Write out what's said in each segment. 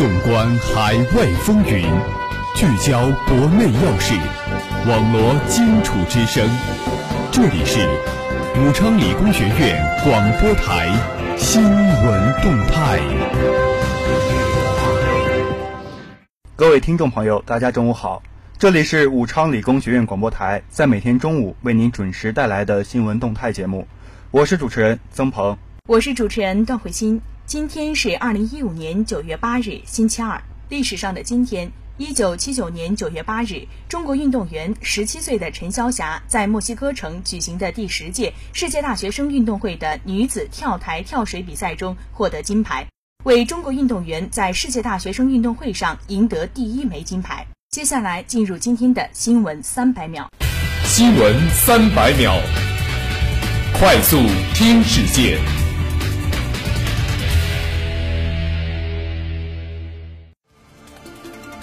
纵观海外风云，聚焦国内要事，网罗荆楚之声。这里是武昌理工学院广播台新闻动态。各位听众朋友，大家中午好，这里是武昌理工学院广播台，在每天中午为您准时带来的新闻动态节目，我是主持人曾鹏，我是主持人段慧欣。今天是二零一五年九月八日，星期二。历史上的今天，一九七九年九月八日，中国运动员十七岁的陈潇霞在墨西哥城举行的第十届世界大学生运动会的女子跳台跳水比赛中获得金牌，为中国运动员在世界大学生运动会上赢得第一枚金牌。接下来进入今天的新闻三百秒。新闻三百秒，快速听世界。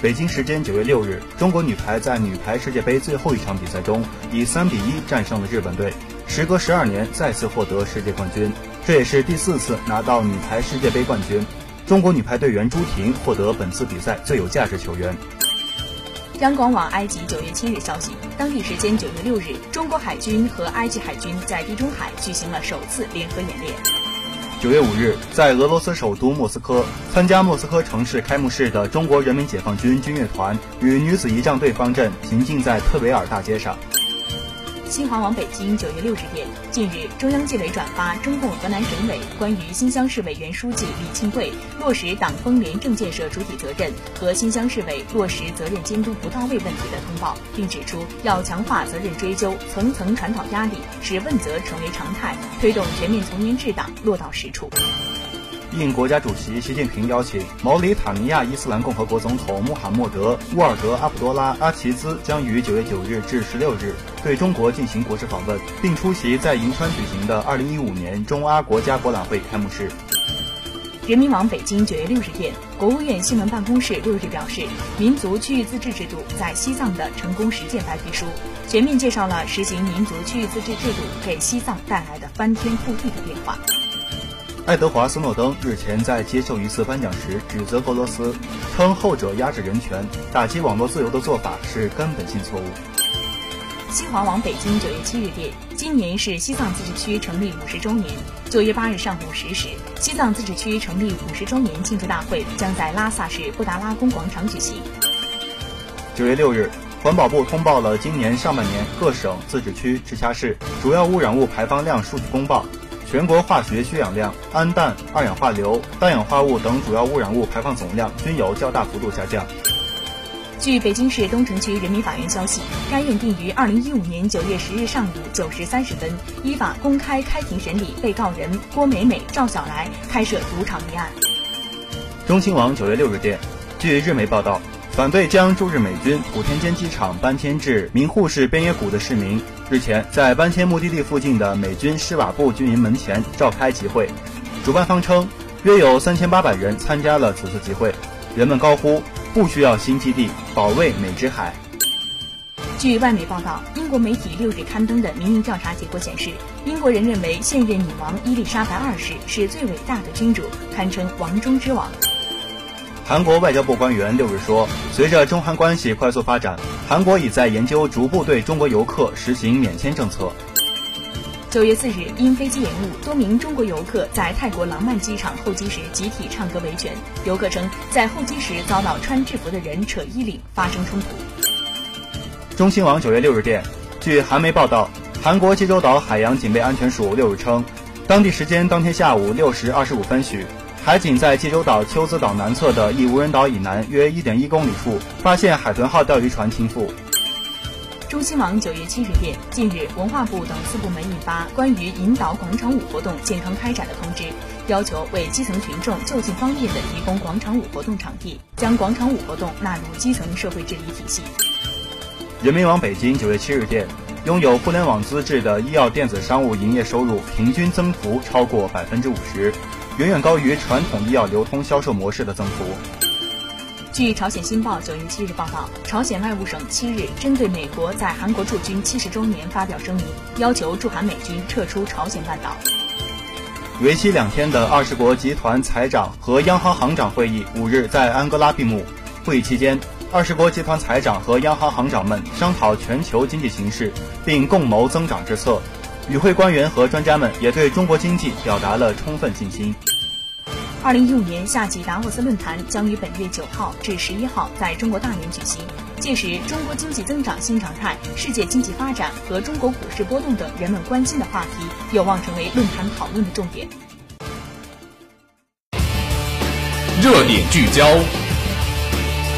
北京时间九月六日，中国女排在女排世界杯最后一场比赛中，以三比一战胜了日本队，时隔十二年再次获得世界冠军。这也是第四次拿到女排世界杯冠军。中国女排队员朱婷获得本次比赛最有价值球员。央广网埃及九月七日消息，当地时间九月六日，中国海军和埃及海军在地中海举行了首次联合演练。九月五日，在俄罗斯首都莫斯科参加莫斯科城市开幕式的中国人民解放军军乐团与女子仪仗队方阵行进在特维尔大街上。新华网北京九月六日电，近日，中央纪委转发中共河南省委关于新乡市委原书记李庆贵落实党风廉政建设主体责任和新乡市委落实责任监督不到位问题的通报，并指出要强化责任追究，层层传导压力，使问责成为常态，推动全面从严治党落到实处。应国家主席习近平邀请，毛里塔尼亚伊斯兰共和国总统穆罕默德·乌尔德阿卜多拉·阿齐兹将于九月九日至十六日对中国进行国事访问，并出席在银川举行的二零一五年中阿国家博览会开幕式。人民网北京九月六日电，国务院新闻办公室六日表示，《民族区域自治制度在西藏的成功实践》白皮书全面介绍了实行民族区域自治制度给西藏带来的翻天覆地的变化。爱德华·斯诺登日前在接受一次颁奖时指责俄罗斯，称后者压制人权、打击网络自由的做法是根本性错误。新华网北京九月七日电，今年是西藏自治区成立五十周年。九月八日上午十时，西藏自治区成立五十周年庆祝大会将在拉萨市布达拉宫广场举行。九月六日，环保部通报了今年上半年各省、自治区、直辖市主要污染物排放量数据公报。全国化学需氧量、氨氮、二氧化硫、氮氧化物等主要污染物排放总量均有较大幅度下降。据北京市东城区人民法院消息，该院定于二零一五年九月十日上午九时三十分，依法公开开庭审理被告人郭美美、赵小来开设赌场一案。中新网九月六日电，据日媒报道。反对将驻日美军莆田间机场搬迁至名护市边野古的市民，日前在搬迁目的地附近的美军施瓦布军营门前召开集会。主办方称，约有三千八百人参加了此次集会，人们高呼“不需要新基地，保卫美之海”。据外媒报道，英国媒体六日刊登的民意调查结果显示，英国人认为现任女王伊丽莎白二世是最伟大的君主，堪称王中之王。韩国外交部官员六日说，随着中韩关系快速发展，韩国已在研究逐步对中国游客实行免签政策。九月四日，因飞机延误，多名中国游客在泰国廊曼机场候机时集体唱歌维权。游客称，在候机时遭到穿制服的人扯衣领，发生冲突。中新网九月六日电，据韩媒报道，韩国济州岛海洋警备安全署六日称，当地时间当天下午六时二十五分许。海警在济州岛秋子岛南侧的一无人岛以南约一点一公里处发现海豚号钓鱼船倾覆。中新网九月七日电，近日文化部等四部门印发关于引导广场舞活动健康开展的通知，要求为基层群众就近方便地提供广场舞活动场地，将广场舞活动纳入基层社会治理体系。人民网北京九月七日电，拥有互联网资质的医药电子商务营业收入平均增幅超过百分之五十。远远高于传统医药流通销售模式的增幅。据朝鲜新报九月七日报道，朝鲜外务省七日针对美国在韩国驻军七十周年发表声明，要求驻韩美军撤出朝鲜半岛。为期两天的二十国集团财长和央行行长会议五日在安哥拉闭幕。会议期间，二十国集团财长和央行行长们商讨全球经济形势，并共谋增长之策。与会官员和专家们也对中国经济表达了充分信心。二零一五年夏季达沃斯论坛将于本月九号至十一号在中国大连举行，届时中国经济增长新常态、世界经济发展和中国股市波动等人们关心的话题，有望成为论坛讨论的重点。热点聚焦，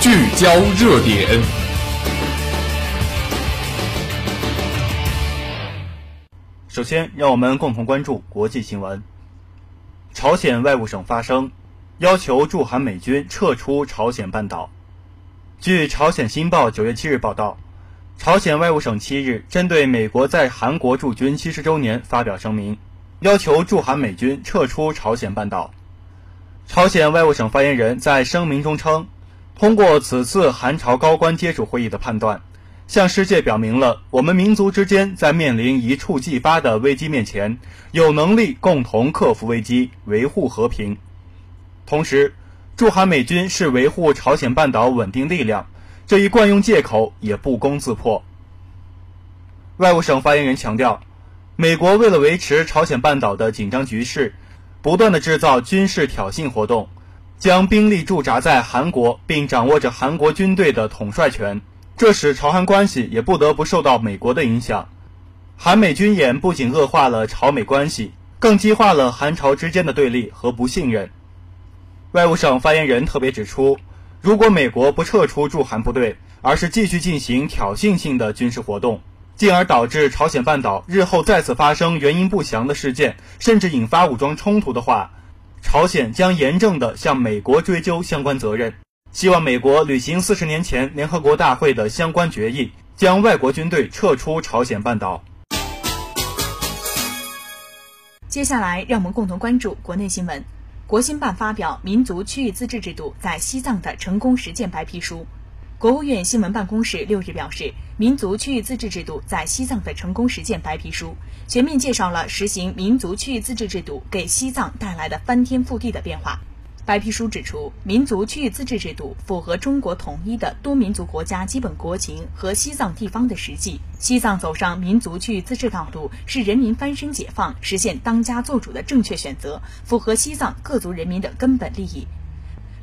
聚焦热点。首先，让我们共同关注国际新闻。朝鲜外务省发声，要求驻韩美军撤出朝鲜半岛。据朝鲜新报九月七日报道，朝鲜外务省七日针对美国在韩国驻军七十周年发表声明，要求驻韩美军撤出朝鲜半岛。朝鲜外务省发言人在声明中称，通过此次韩朝高官接触会议的判断，向世界表明了我们民族之间在面临一触即发的危机面前。有能力共同克服危机，维护和平。同时，驻韩美军是维护朝鲜半岛稳定力量，这一惯用借口也不攻自破。外务省发言人强调，美国为了维持朝鲜半岛的紧张局势，不断的制造军事挑衅活动，将兵力驻扎在韩国，并掌握着韩国军队的统帅权，这使朝韩关系也不得不受到美国的影响。韩美军演不仅恶化了朝美关系，更激化了韩朝之间的对立和不信任。外务省发言人特别指出，如果美国不撤出驻韩部队，而是继续进行挑衅性的军事活动，进而导致朝鲜半岛日后再次发生原因不详的事件，甚至引发武装冲突的话，朝鲜将严正地向美国追究相关责任。希望美国履行四十年前联合国大会的相关决议，将外国军队撤出朝鲜半岛。接下来，让我们共同关注国内新闻。国新办发表《民族区域自治制度在西藏的成功实践白皮书》。国务院新闻办公室六日表示，《民族区域自治制度在西藏的成功实践白皮书》全面介绍了实行民族区域自治制度给西藏带来的翻天覆地的变化。白皮书指出，民族区域自治制度符合中国统一的多民族国家基本国情和西藏地方的实际。西藏走上民族区域自治道路，是人民翻身解放、实现当家作主的正确选择，符合西藏各族人民的根本利益。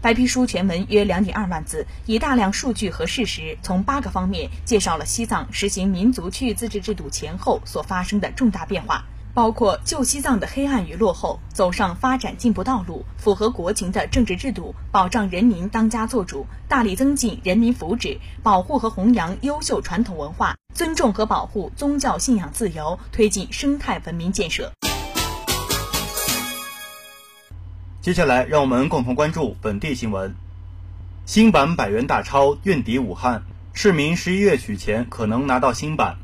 白皮书全文约两点二万字，以大量数据和事实，从八个方面介绍了西藏实行民族区域自治制度前后所发生的重大变化。包括旧西藏的黑暗与落后，走上发展进步道路；符合国情的政治制度，保障人民当家作主，大力增进人民福祉，保护和弘扬优秀传统文化，尊重和保护宗教信仰自由，推进生态文明建设。接下来，让我们共同关注本地新闻：新版百元大钞运抵武汉，市民十一月取钱可能拿到新版。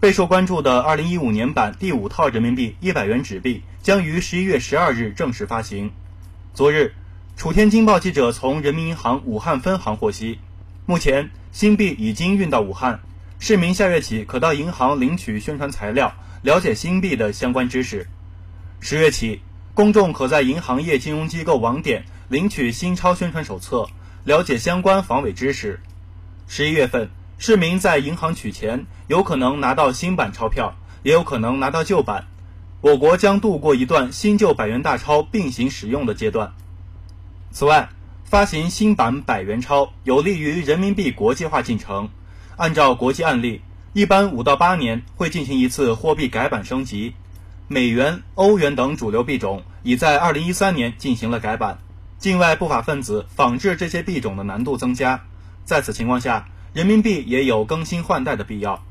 备受关注的2015年版第五套人民币一百元纸币将于十一月十二日正式发行。昨日，楚天金报记者从人民银行武汉分行获悉，目前新币已经运到武汉，市民下月起可到银行领取宣传材料，了解新币的相关知识。十月起，公众可在银行业金融机构网点领取新钞宣传手册，了解相关防伪知识。十一月份。市民在银行取钱，有可能拿到新版钞票，也有可能拿到旧版。我国将度过一段新旧百元大钞并行使用的阶段。此外，发行新版百元钞有利于人民币国际化进程。按照国际案例，一般五到八年会进行一次货币改版升级。美元、欧元等主流币种已在二零一三年进行了改版。境外不法分子仿制这些币种的难度增加。在此情况下，人民币也有更新换代的必要。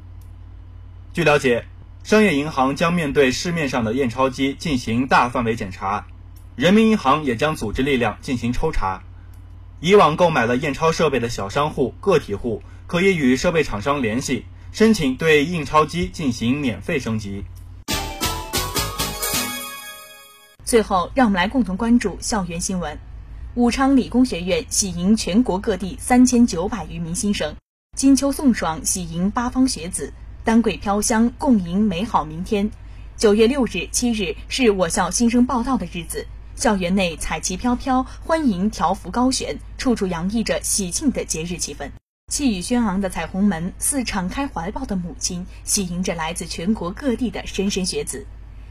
据了解，商业银行将面对市面上的验钞机进行大范围检查，人民银行也将组织力量进行抽查。以往购买了验钞设备的小商户、个体户可以与设备厂商联系，申请对印钞机进行免费升级。最后，让我们来共同关注校园新闻：武昌理工学院喜迎全国各地三千九百余名新生。金秋送爽，喜迎八方学子；丹桂飘香，共迎美好明天。九月六日、七日是我校新生报到的日子，校园内彩旗飘飘，欢迎条幅高悬，处处洋溢着喜庆的节日气氛。气宇轩昂的彩虹门似敞开怀抱的母亲，喜迎着来自全国各地的莘莘学子。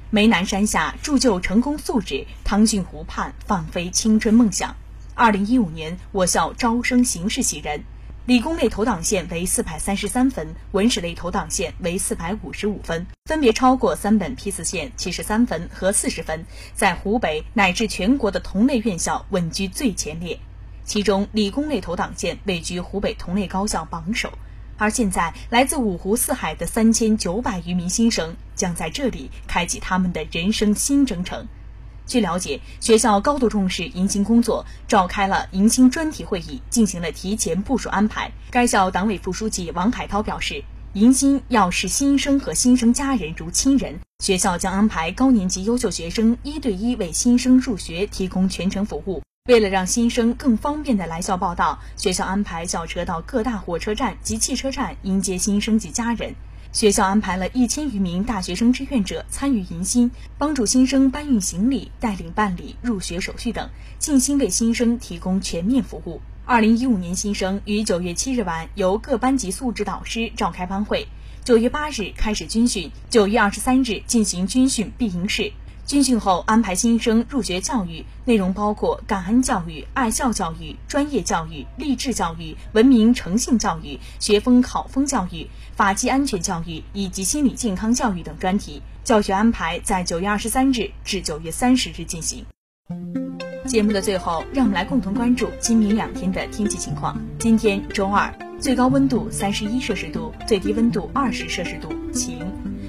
梅南山下铸就成功素质，汤逊湖畔放飞青春梦想。二零一五年，我校招生形势喜人，理工类投档线为四百三十三分，文史类投档线为四百五十五分，分别超过三本批次线七十三分和四十分，在湖北乃至全国的同类院校稳居最前列。其中，理工类投档线位居湖北同类高校榜首。而现在，来自五湖四海的三千九百余名新生将在这里开启他们的人生新征程。据了解，学校高度重视迎新工作，召开了迎新专题会议，进行了提前部署安排。该校党委副书记王海涛表示，迎新要视新生和新生家人如亲人，学校将安排高年级优秀学生一对一为新生入学提供全程服务。为了让新生更方便地来校报到，学校安排校车到各大火车站及汽车站迎接新生及家人。学校安排了一千余名大学生志愿者参与迎新，帮助新生搬运行李、带领办理入学手续等，尽心为新生提供全面服务。二零一五年新生于九月七日晚由各班级素质导师召开班会，九月八日开始军训，九月二十三日进行军训闭营式。军训后安排新生入学教育，内容包括感恩教育、爱校教育、专业教育、励志教育、文明诚信教育、学风考风教育、法纪安全教育以及心理健康教育等专题。教学安排在九月二十三日至九月三十日进行。节目的最后，让我们来共同关注今明两天的天气情况。今天周二，最高温度三十一摄氏度，最低温度二十摄氏度，晴。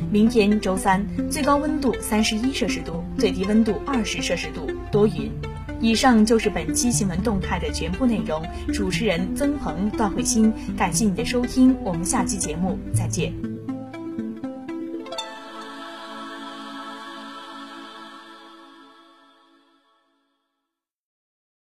明天周三，最高温度三十一摄氏度，最低温度二十摄氏度，多云。以上就是本期新闻动态的全部内容。主持人曾鹏、段慧欣，感谢你的收听，我们下期节目再见。